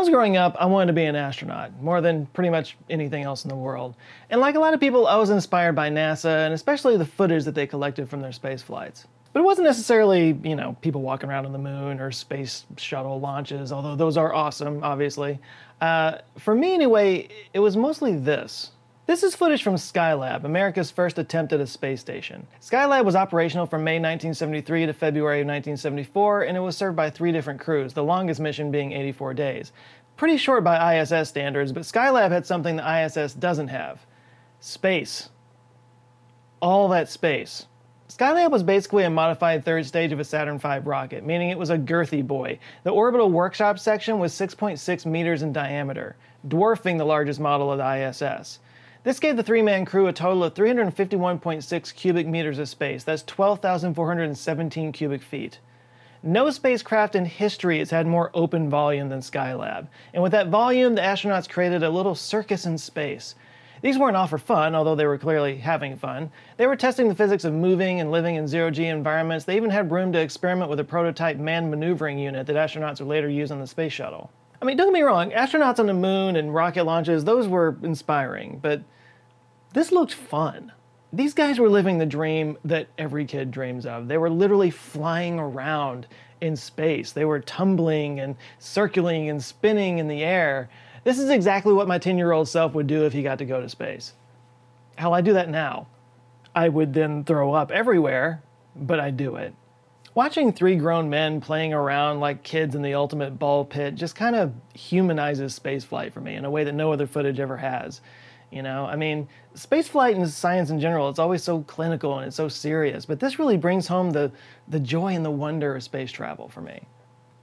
Was growing up, I wanted to be an astronaut more than pretty much anything else in the world. And like a lot of people, I was inspired by NASA and especially the footage that they collected from their space flights. But it wasn't necessarily, you know, people walking around on the moon or space shuttle launches, although those are awesome, obviously. Uh, for me, anyway, it was mostly this. This is footage from Skylab, America's first attempt at a space station. Skylab was operational from May 1973 to February of 1974, and it was served by three different crews, the longest mission being 84 days. Pretty short by ISS standards, but Skylab had something the ISS doesn't have space. All that space. Skylab was basically a modified third stage of a Saturn V rocket, meaning it was a girthy boy. The orbital workshop section was 6.6 meters in diameter, dwarfing the largest model of the ISS. This gave the three man crew a total of 351.6 cubic meters of space. That's 12,417 cubic feet. No spacecraft in history has had more open volume than Skylab. And with that volume, the astronauts created a little circus in space. These weren't all for fun, although they were clearly having fun. They were testing the physics of moving and living in zero G environments. They even had room to experiment with a prototype manned maneuvering unit that astronauts would later use on the space shuttle. I mean, don't get me wrong, astronauts on the moon and rocket launches, those were inspiring, but this looked fun. These guys were living the dream that every kid dreams of. They were literally flying around in space. They were tumbling and circling and spinning in the air. This is exactly what my 10 year old self would do if he got to go to space. Hell, I do that now. I would then throw up everywhere, but I do it. Watching three grown men playing around like kids in the ultimate ball pit just kind of humanizes spaceflight for me in a way that no other footage ever has. You know, I mean, spaceflight and science in general, it's always so clinical and it's so serious, but this really brings home the, the joy and the wonder of space travel for me.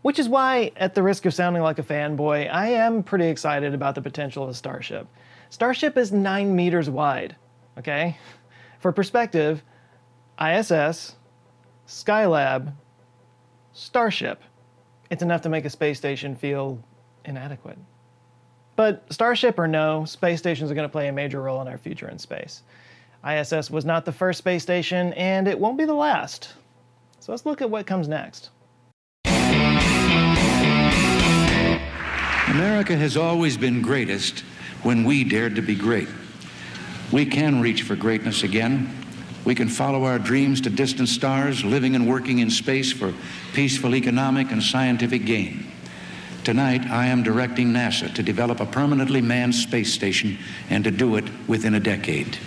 Which is why, at the risk of sounding like a fanboy, I am pretty excited about the potential of Starship. Starship is 9 meters wide, okay? For perspective, ISS, Skylab, Starship. It's enough to make a space station feel inadequate. But Starship or no, space stations are going to play a major role in our future in space. ISS was not the first space station, and it won't be the last. So let's look at what comes next. America has always been greatest when we dared to be great. We can reach for greatness again. We can follow our dreams to distant stars, living and working in space for peaceful economic and scientific gain. Tonight, I am directing NASA to develop a permanently manned space station and to do it within a decade.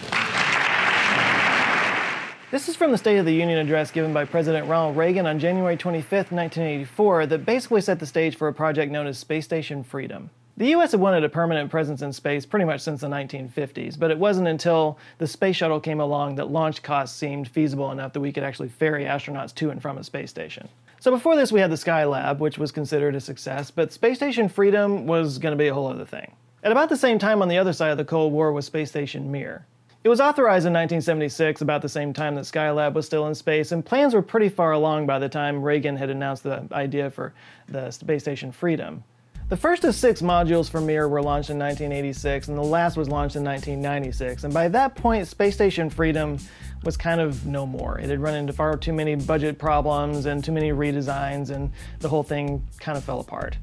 This is from the State of the Union address given by President Ronald Reagan on January 25, 1984, that basically set the stage for a project known as Space Station Freedom. The US had wanted a permanent presence in space pretty much since the 1950s, but it wasn't until the space shuttle came along that launch costs seemed feasible enough that we could actually ferry astronauts to and from a space station. So before this, we had the Skylab, which was considered a success, but Space Station Freedom was going to be a whole other thing. At about the same time on the other side of the Cold War was Space Station Mir. It was authorized in 1976, about the same time that Skylab was still in space, and plans were pretty far along by the time Reagan had announced the idea for the space station Freedom. The first of six modules for Mir were launched in 1986, and the last was launched in 1996. And by that point, Space Station Freedom was kind of no more. It had run into far too many budget problems and too many redesigns, and the whole thing kind of fell apart.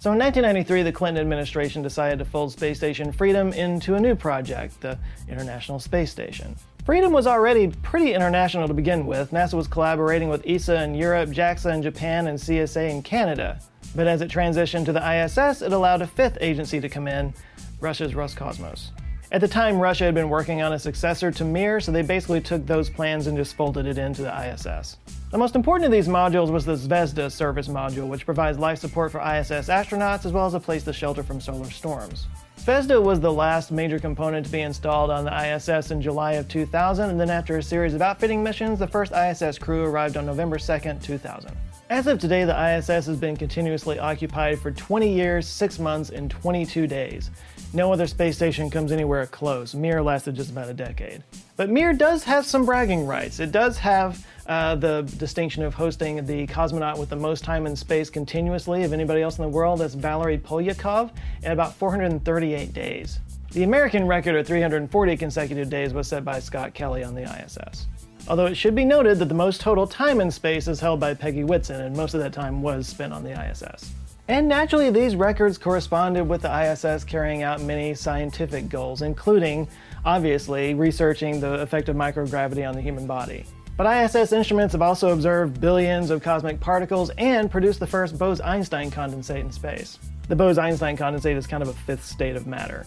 So in 1993, the Clinton administration decided to fold Space Station Freedom into a new project, the International Space Station. Freedom was already pretty international to begin with. NASA was collaborating with ESA in Europe, JAXA in Japan, and CSA in Canada. But as it transitioned to the ISS, it allowed a fifth agency to come in, Russia's Roscosmos. At the time, Russia had been working on a successor to Mir, so they basically took those plans and just folded it into the ISS. The most important of these modules was the Zvezda service module, which provides life support for ISS astronauts as well as a place to shelter from solar storms. Zvezda was the last major component to be installed on the ISS in July of 2000, and then after a series of outfitting missions, the first ISS crew arrived on November 2nd, 2000. As of today, the ISS has been continuously occupied for 20 years, 6 months, and 22 days. No other space station comes anywhere close. Mir lasted just about a decade. But Mir does have some bragging rights. It does have uh, the distinction of hosting the cosmonaut with the most time in space continuously of anybody else in the world. That's Valery Polyakov at about 438 days. The American record of 340 consecutive days was set by Scott Kelly on the ISS. Although it should be noted that the most total time in space is held by Peggy Whitson, and most of that time was spent on the ISS. And naturally, these records corresponded with the ISS carrying out many scientific goals, including, obviously, researching the effect of microgravity on the human body. But ISS instruments have also observed billions of cosmic particles and produced the first Bose Einstein condensate in space. The Bose Einstein condensate is kind of a fifth state of matter.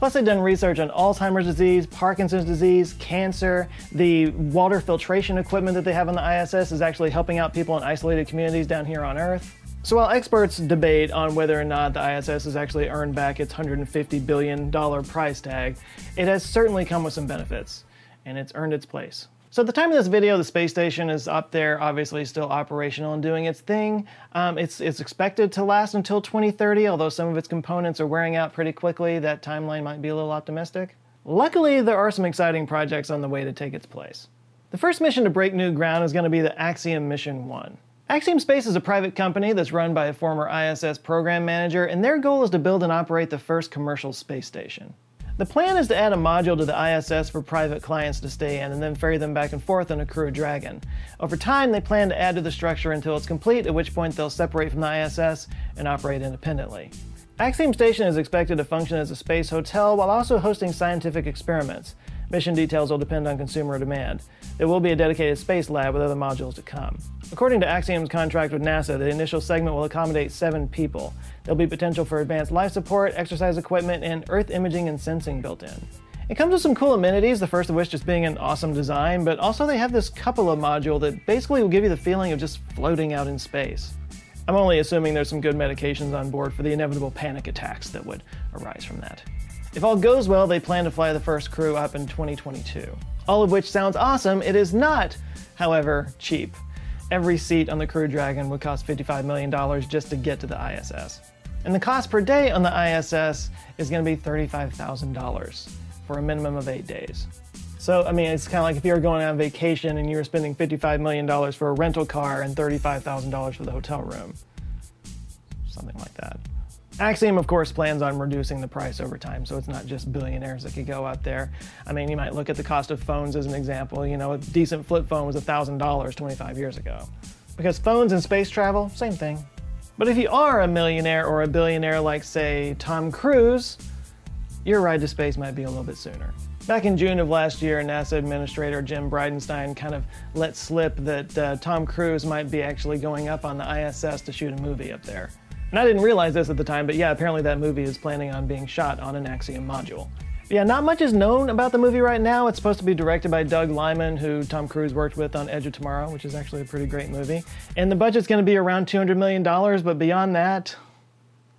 Plus, they've done research on Alzheimer's disease, Parkinson's disease, cancer. The water filtration equipment that they have on the ISS is actually helping out people in isolated communities down here on Earth. So while experts debate on whether or not the ISS has actually earned back its $150 billion price tag, it has certainly come with some benefits, and it's earned its place. So at the time of this video, the space station is up there, obviously still operational and doing its thing. Um, it's, it's expected to last until 2030, although some of its components are wearing out pretty quickly. That timeline might be a little optimistic. Luckily, there are some exciting projects on the way to take its place. The first mission to break new ground is going to be the Axiom Mission 1. Axiom Space is a private company that's run by a former ISS program manager, and their goal is to build and operate the first commercial space station. The plan is to add a module to the ISS for private clients to stay in and then ferry them back and forth on a Crew Dragon. Over time, they plan to add to the structure until it's complete, at which point they'll separate from the ISS and operate independently. Axiom Station is expected to function as a space hotel while also hosting scientific experiments. Mission details will depend on consumer demand. There will be a dedicated space lab with other modules to come. According to Axiom's contract with NASA, the initial segment will accommodate seven people. There'll be potential for advanced life support, exercise equipment, and Earth imaging and sensing built in. It comes with some cool amenities, the first of which just being an awesome design, but also they have this cupola module that basically will give you the feeling of just floating out in space. I'm only assuming there's some good medications on board for the inevitable panic attacks that would arise from that. If all goes well, they plan to fly the first crew up in 2022. All of which sounds awesome. It is not, however, cheap. Every seat on the Crew Dragon would cost $55 million just to get to the ISS. And the cost per day on the ISS is going to be $35,000 for a minimum of eight days. So, I mean, it's kind of like if you were going on vacation and you were spending $55 million for a rental car and $35,000 for the hotel room. Something like that. Axiom, of course, plans on reducing the price over time, so it's not just billionaires that could go out there. I mean, you might look at the cost of phones as an example. You know, a decent flip phone was $1,000 25 years ago. Because phones and space travel, same thing. But if you are a millionaire or a billionaire like, say, Tom Cruise, your ride to space might be a little bit sooner. Back in June of last year, NASA Administrator Jim Bridenstine kind of let slip that uh, Tom Cruise might be actually going up on the ISS to shoot a movie up there. And I didn't realize this at the time, but yeah, apparently that movie is planning on being shot on an Axiom module. Yeah, not much is known about the movie right now. It's supposed to be directed by Doug Liman, who Tom Cruise worked with on Edge of Tomorrow, which is actually a pretty great movie. And the budget's going to be around $200 million, but beyond that,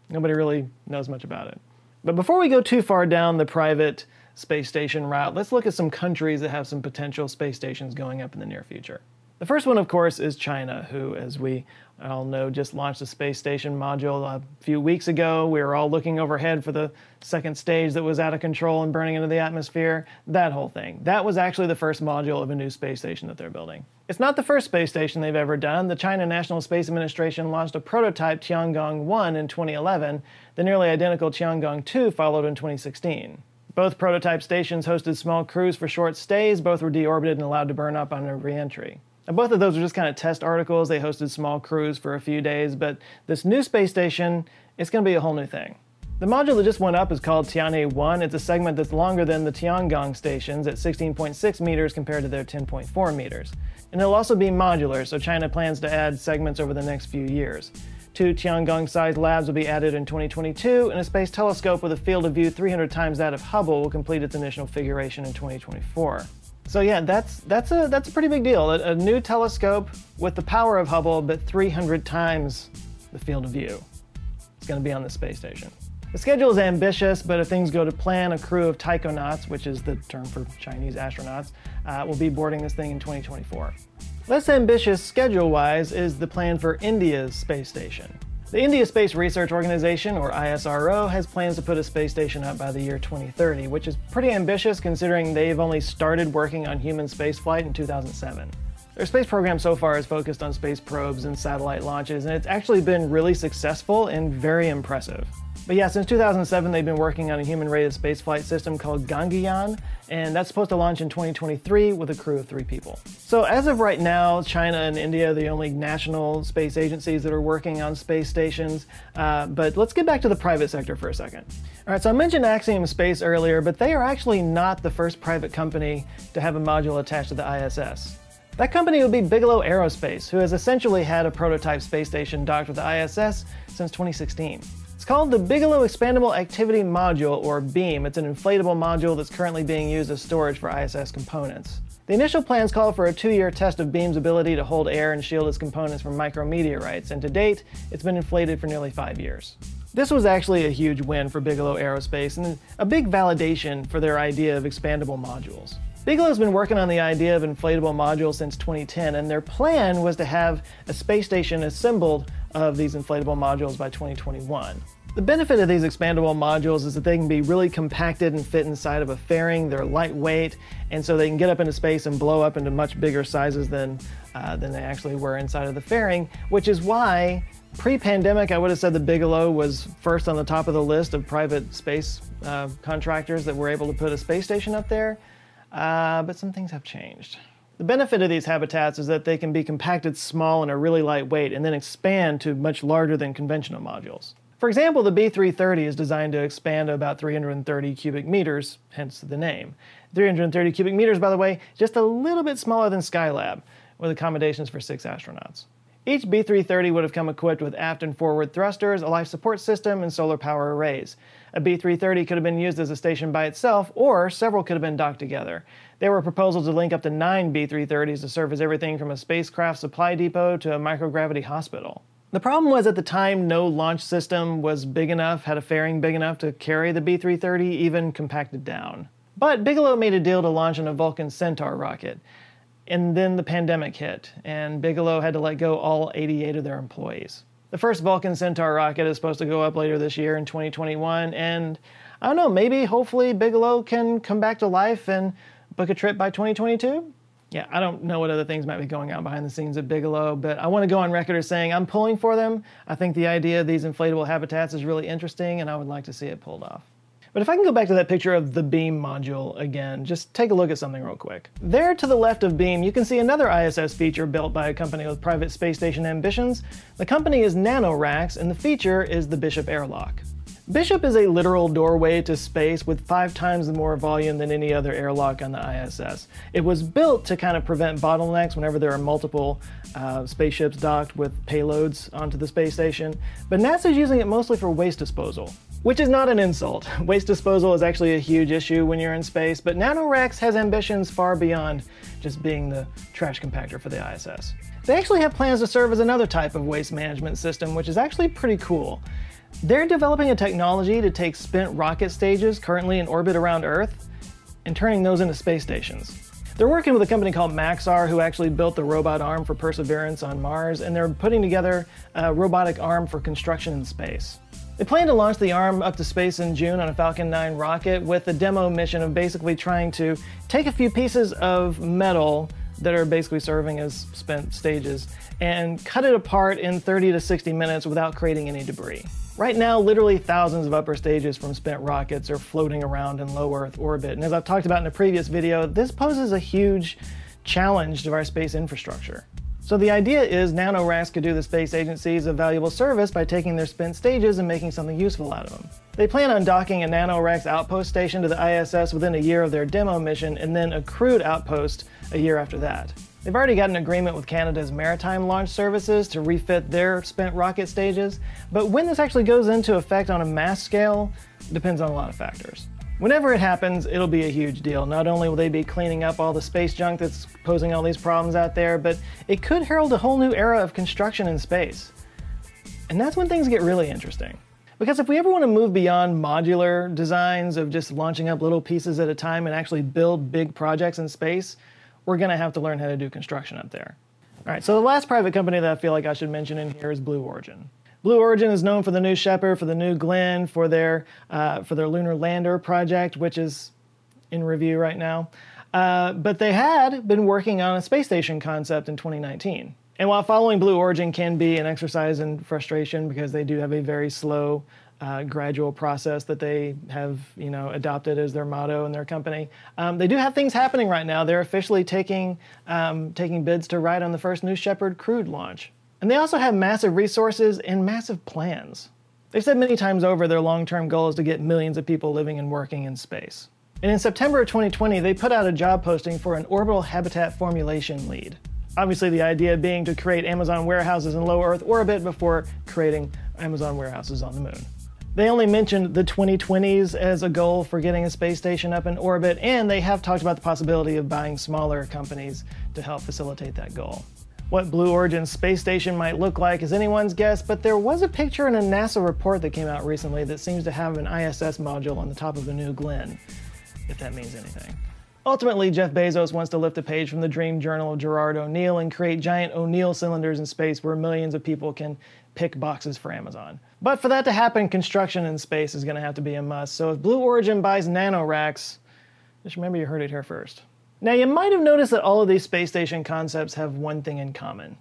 nobody really knows much about it. But before we go too far down the private space station route, let's look at some countries that have some potential space stations going up in the near future. The first one, of course, is China, who, as we all know, just launched a space station module a few weeks ago. We were all looking overhead for the second stage that was out of control and burning into the atmosphere. That whole thing. That was actually the first module of a new space station that they're building. It's not the first space station they've ever done. The China National Space Administration launched a prototype Tiangong 1 in 2011. The nearly identical Tiangong 2 followed in 2016. Both prototype stations hosted small crews for short stays. Both were deorbited and allowed to burn up on reentry. Now, both of those are just kind of test articles. They hosted small crews for a few days, but this new space station, it's going to be a whole new thing. The module that just went up is called Tianhe 1. It's a segment that's longer than the Tiangong stations at 16.6 meters compared to their 10.4 meters. And it'll also be modular, so China plans to add segments over the next few years. Two Tiangong-sized labs will be added in 2022, and a space telescope with a field of view 300 times that of Hubble will complete its initial configuration in 2024. So yeah, that's that's a that's a pretty big deal. A, a, new telescope with the power of Hubble, but 300 times the field of view. It's going to be on the space station. The schedule is ambitious, but if things go to plan, a crew of taikonauts, which is the term for Chinese astronauts, uh, will be boarding this thing in 2024. Less ambitious schedule wise is the plan for India's space station. The India Space Research Organization, or ISRO, has plans to put a space station up by the year 2030, which is pretty ambitious considering they've only started working on human spaceflight in 2007. Their space program so far is focused on space probes and satellite launches, and it's actually been really successful and very impressive. But yeah, since 2007, they've been working on a human rated spaceflight system called Gaganyaan, and that's supposed to launch in 2023 with a crew of three people. So, as of right now, China and India are the only national space agencies that are working on space stations. Uh, but let's get back to the private sector for a second. All right, so I mentioned Axiom Space earlier, but they are actually not the first private company to have a module attached to the ISS. That company would be Bigelow Aerospace, who has essentially had a prototype space station docked with the ISS since 2016. It's called the Bigelow Expandable Activity Module, or BEAM. It's an inflatable module that's currently being used as storage for ISS components. The initial plans call for a two year test of BEAM's ability to hold air and shield its components from micrometeorites, and to date, it's been inflated for nearly five years. This was actually a huge win for Bigelow Aerospace and a big validation for their idea of expandable modules. Bigelow's been working on the idea of inflatable modules since 2010, and their plan was to have a space station assembled of these inflatable modules by 2021. The benefit of these expandable modules is that they can be really compacted and fit inside of a fairing. They're lightweight, and so they can get up into space and blow up into much bigger sizes than, uh, than they actually were inside of the fairing, which is why pre-pandemic I would have said the Bigelow was first on the top of the list of private space uh, contractors that were able to put a space station up there, uh, but some things have changed. The benefit of these habitats is that they can be compacted small and are really lightweight and then expand to much larger than conventional modules. For example, the B330 is designed to expand to about 330 cubic meters, hence the name. 330 cubic meters, by the way, just a little bit smaller than Skylab, with accommodations for six astronauts. Each B330 would have come equipped with aft and forward thrusters, a life support system, and solar power arrays. A B330 could have been used as a station by itself, or several could have been docked together. There were proposals to link up to nine B330s to serve as everything from a spacecraft supply depot to a microgravity hospital. The problem was at the time, no launch system was big enough, had a fairing big enough to carry the B330, even compacted down. But Bigelow made a deal to launch on a Vulcan Centaur rocket. And then the pandemic hit, and Bigelow had to let go all 88 of their employees. The first Vulcan Centaur rocket is supposed to go up later this year in 2021, and I don't know, maybe hopefully Bigelow can come back to life and book a trip by 2022? Yeah, I don't know what other things might be going on behind the scenes at Bigelow, but I want to go on record as saying I'm pulling for them. I think the idea of these inflatable habitats is really interesting, and I would like to see it pulled off. But if I can go back to that picture of the Beam module again, just take a look at something real quick. There to the left of Beam, you can see another ISS feature built by a company with private space station ambitions. The company is NanoRacks, and the feature is the Bishop airlock. Bishop is a literal doorway to space with five times more volume than any other airlock on the ISS. It was built to kind of prevent bottlenecks whenever there are multiple uh, spaceships docked with payloads onto the space station, but NASA's using it mostly for waste disposal. Which is not an insult. Waste disposal is actually a huge issue when you're in space, but NanoRacks has ambitions far beyond just being the trash compactor for the ISS. They actually have plans to serve as another type of waste management system, which is actually pretty cool. They're developing a technology to take spent rocket stages currently in orbit around Earth and turning those into space stations. They're working with a company called Maxar, who actually built the robot arm for Perseverance on Mars, and they're putting together a robotic arm for construction in space. They plan to launch the arm up to space in June on a Falcon 9 rocket with a demo mission of basically trying to take a few pieces of metal that are basically serving as spent stages and cut it apart in 30 to 60 minutes without creating any debris. Right now, literally thousands of upper stages from spent rockets are floating around in low Earth orbit. And as I've talked about in a previous video, this poses a huge challenge to our space infrastructure. So the idea is NanoRacks could do the space agencies a valuable service by taking their spent stages and making something useful out of them. They plan on docking a NanoRacks outpost station to the ISS within a year of their demo mission and then a crewed outpost a year after that. They've already got an agreement with Canada's Maritime Launch Services to refit their spent rocket stages, but when this actually goes into effect on a mass scale depends on a lot of factors. Whenever it happens, it'll be a huge deal. Not only will they be cleaning up all the space junk that's posing all these problems out there, but it could herald a whole new era of construction in space. And that's when things get really interesting. Because if we ever want to move beyond modular designs of just launching up little pieces at a time and actually build big projects in space, we're going to have to learn how to do construction up there. All right, so the last private company that I feel like I should mention in here is Blue Origin. Blue Origin is known for the New Shepard, for the New Glenn, for their uh, for their lunar lander project, which is in review right now. Uh, but they had been working on a space station concept in 2019. And while following Blue Origin can be an exercise in frustration because they do have a very slow, uh, gradual process that they have, you know, adopted as their motto in their company, um, they do have things happening right now. They're officially taking um, taking bids to ride on the first New Shepard crewed launch, and they also have massive resources and massive plans. They've said many times over their long-term goal is to get millions of people living and working in space. And in September of 2020, they put out a job posting for an orbital habitat formulation lead. Obviously, the idea being to create Amazon warehouses in low Earth orbit before creating Amazon warehouses on the moon. They only mentioned the 2020s as a goal for getting a space station up in orbit, and they have talked about the possibility of buying smaller companies to help facilitate that goal. What Blue Origin's space station might look like is anyone's guess, but there was a picture in a NASA report that came out recently that seems to have an ISS module on the top of the New Glenn if that means anything. Ultimately, Jeff Bezos wants to lift a page from the dream journal of Gerard O'Neill and create giant O'Neill cylinders in space where millions of people can pick boxes for Amazon. But for that to happen, construction in space is going to have to be a must. So if Blue Origin buys nanoracks, just remember you heard it here first. Now, you might have noticed that all of these space station concepts have one thing in common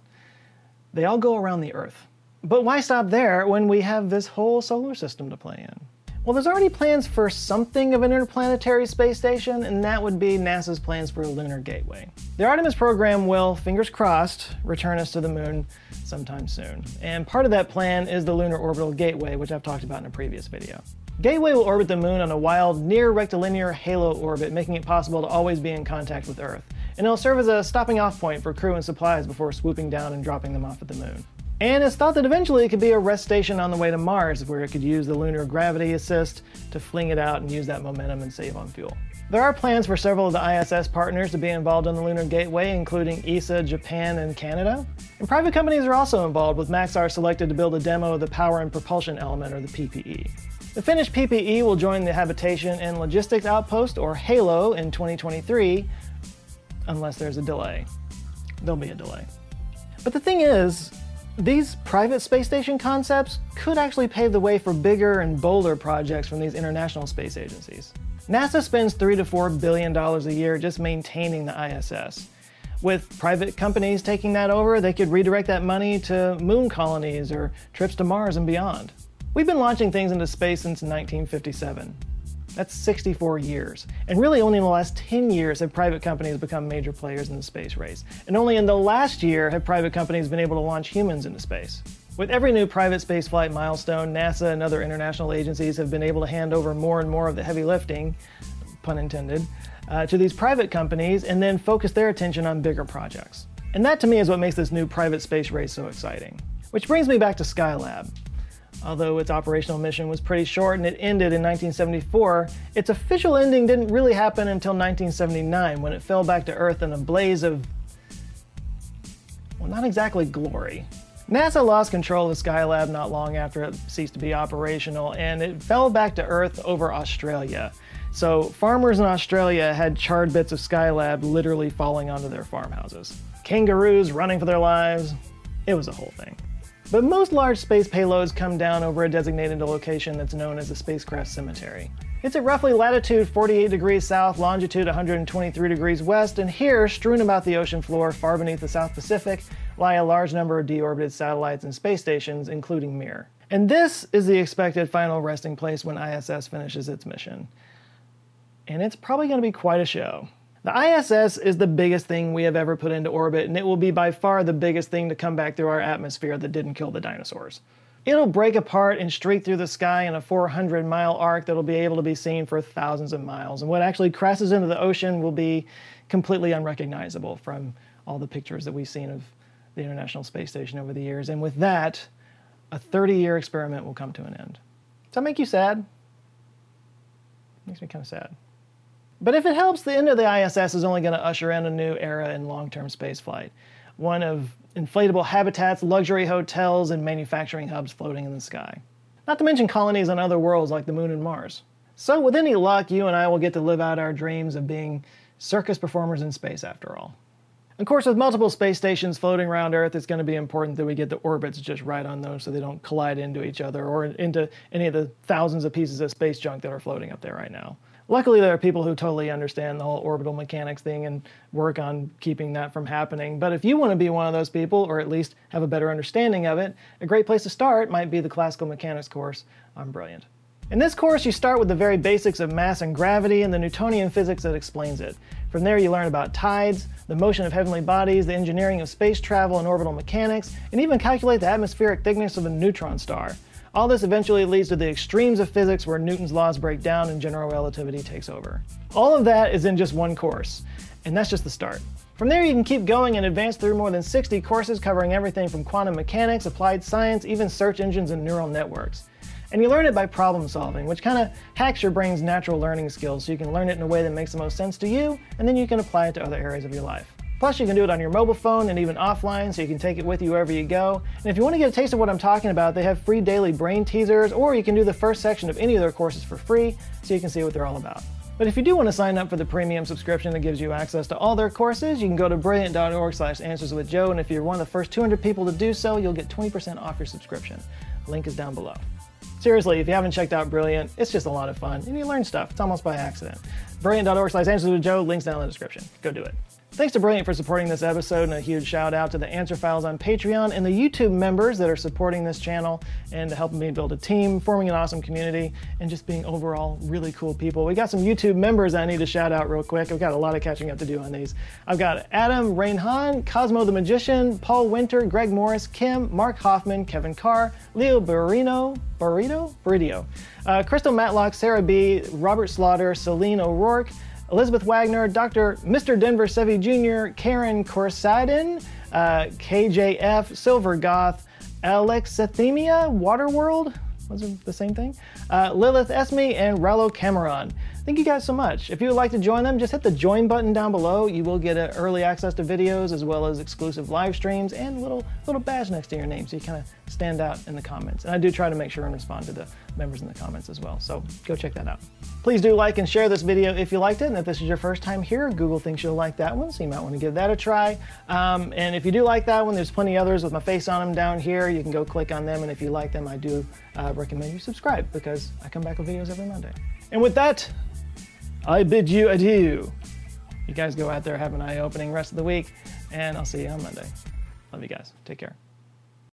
they all go around the Earth. But why stop there when we have this whole solar system to play in? Well, there's already plans for something of an interplanetary space station, and that would be NASA's plans for a lunar gateway. The Artemis program will, fingers crossed, return us to the moon sometime soon. And part of that plan is the Lunar Orbital Gateway, which I've talked about in a previous video. Gateway will orbit the moon on a wild, near rectilinear halo orbit, making it possible to always be in contact with Earth. And it'll serve as a stopping off point for crew and supplies before swooping down and dropping them off at the moon. And it's thought that eventually it could be a rest station on the way to Mars, where it could use the lunar gravity assist to fling it out and use that momentum and save on fuel. There are plans for several of the ISS partners to be involved in the Lunar Gateway, including ESA, Japan, and Canada. And private companies are also involved, with Maxar selected to build a demo of the Power and Propulsion Element, or the PPE. The finished PPE will join the Habitation and Logistics Outpost, or HALO, in 2023, unless there's a delay. There'll be a delay. But the thing is, these private space station concepts could actually pave the way for bigger and bolder projects from these international space agencies. NASA spends 3 to 4 billion dollars a year just maintaining the ISS. With private companies taking that over, they could redirect that money to moon colonies or trips to Mars and beyond. We've been launching things into space since 1957. That's 64 years. And really, only in the last 10 years have private companies become major players in the space race. And only in the last year have private companies been able to launch humans into space. With every new private spaceflight milestone, NASA and other international agencies have been able to hand over more and more of the heavy lifting, pun intended, uh, to these private companies and then focus their attention on bigger projects. And that to me is what makes this new private space race so exciting. Which brings me back to Skylab. Although its operational mission was pretty short and it ended in 1974, its official ending didn't really happen until 1979 when it fell back to Earth in a blaze of, well, not exactly glory. NASA lost control of Skylab not long after it ceased to be operational, and it fell back to Earth over Australia. So, farmers in Australia had charred bits of Skylab literally falling onto their farmhouses. Kangaroos running for their lives. It was a whole thing. But most large space payloads come down over a designated location that's known as a spacecraft cemetery. It's at roughly latitude 48 degrees south, longitude 123 degrees west, and here, strewn about the ocean floor far beneath the South Pacific, lie a large number of deorbited satellites and space stations, including Mir. And this is the expected final resting place when ISS finishes its mission. And it's probably going to be quite a show. The ISS is the biggest thing we have ever put into orbit, and it will be by far the biggest thing to come back through our atmosphere that didn't kill the dinosaurs. It'll break apart and streak through the sky in a 400 mile arc that'll be able to be seen for thousands of miles. And what actually crashes into the ocean will be completely unrecognizable from all the pictures that we've seen of the International Space Station over the years. And with that, a 30 year experiment will come to an end. Does that make you sad? Makes me kind of sad. But if it helps, the end of the ISS is only going to usher in a new era in long term spaceflight one of inflatable habitats, luxury hotels, and manufacturing hubs floating in the sky. Not to mention colonies on other worlds like the moon and Mars. So, with any luck, you and I will get to live out our dreams of being circus performers in space after all. Of course, with multiple space stations floating around Earth, it's going to be important that we get the orbits just right on those so they don't collide into each other or into any of the thousands of pieces of space junk that are floating up there right now. Luckily, there are people who totally understand the whole orbital mechanics thing and work on keeping that from happening. But if you want to be one of those people, or at least have a better understanding of it, a great place to start might be the classical mechanics course on Brilliant. In this course, you start with the very basics of mass and gravity and the Newtonian physics that explains it. From there, you learn about tides, the motion of heavenly bodies, the engineering of space travel and orbital mechanics, and even calculate the atmospheric thickness of a neutron star. All this eventually leads to the extremes of physics where Newton's laws break down and general relativity takes over. All of that is in just one course, and that's just the start. From there, you can keep going and advance through more than 60 courses covering everything from quantum mechanics, applied science, even search engines and neural networks. And you learn it by problem solving, which kind of hacks your brain's natural learning skills so you can learn it in a way that makes the most sense to you, and then you can apply it to other areas of your life. Plus, you can do it on your mobile phone and even offline, so you can take it with you wherever you go. And if you want to get a taste of what I'm talking about, they have free daily brain teasers, or you can do the first section of any of their courses for free, so you can see what they're all about. But if you do want to sign up for the premium subscription that gives you access to all their courses, you can go to brilliant.org slash answers with Joe, and if you're one of the first 200 people to do so, you'll get 20% off your subscription. Link is down below. Seriously, if you haven't checked out Brilliant, it's just a lot of fun, and you learn stuff. It's almost by accident. Brilliant.org slash answers with Joe, links down in the description. Go do it. Thanks to Brilliant for supporting this episode, and a huge shout out to the Answer Files on Patreon and the YouTube members that are supporting this channel and helping me build a team, forming an awesome community, and just being overall really cool people. We got some YouTube members I need to shout out real quick. I've got a lot of catching up to do on these. I've got Adam Rainhan, Cosmo the Magician, Paul Winter, Greg Morris, Kim, Mark Hoffman, Kevin Carr, Leo Barino, Burrito? Burrito, uh, Crystal Matlock, Sarah B., Robert Slaughter, Celine O'Rourke, Elizabeth Wagner, Dr. Mr. Denver Sevi Jr., Karen Corsadin, uh, KJF, Silver Goth, Alexithemia, Waterworld, was it the same thing? Uh, Lilith Esme, and Rallo Cameron. Thank you guys so much. If you would like to join them, just hit the join button down below. You will get early access to videos as well as exclusive live streams and little, little badge next to your name so you kind of stand out in the comments. And I do try to make sure and respond to the members in the comments as well. So go check that out. Please do like and share this video if you liked it. And if this is your first time here, Google thinks you'll like that one, so you might want to give that a try. Um, and if you do like that one, there's plenty others with my face on them down here. You can go click on them. And if you like them, I do uh, recommend you subscribe because I come back with videos every Monday. And with that, I bid you adieu. You guys go out there, have an eye opening rest of the week, and I'll see you on Monday. Love you guys. Take care.